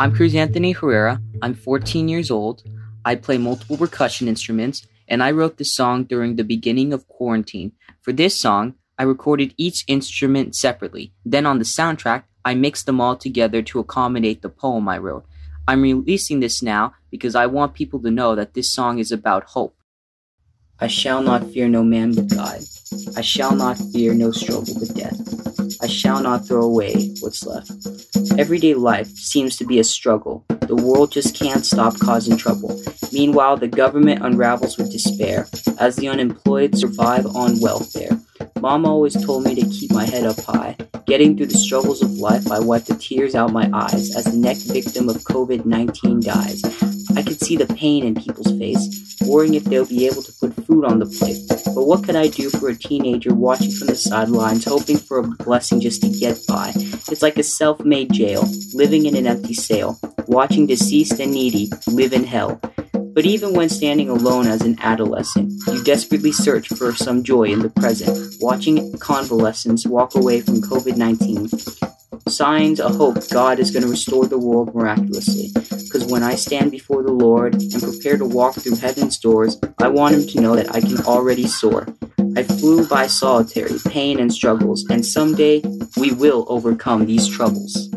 I'm Cruz Anthony Herrera. I'm 14 years old. I play multiple percussion instruments, and I wrote this song during the beginning of quarantine. For this song, I recorded each instrument separately. Then on the soundtrack, I mixed them all together to accommodate the poem I wrote. I'm releasing this now because I want people to know that this song is about hope. I shall not fear no man but God. I shall not fear no struggle with death. I shall not throw away what's left. Everyday life seems to be a struggle. The world just can't stop causing trouble. Meanwhile, the government unravels with despair as the unemployed survive on welfare. Mom always told me to keep my head up high. Getting through the struggles of life, I wipe the tears out my eyes as the next victim of COVID 19 dies. Could see the pain in people's face, worrying if they'll be able to put food on the plate. But what could I do for a teenager watching from the sidelines, hoping for a blessing just to get by? It's like a self made jail, living in an empty cell, watching deceased and needy live in hell. But even when standing alone as an adolescent, you desperately search for some joy in the present, watching convalescents walk away from COVID 19. Signs of hope God is going to restore the world miraculously. Because when I stand before the Lord and prepare to walk through heaven's doors, I want Him to know that I can already soar. I flew by solitary pain and struggles, and someday we will overcome these troubles.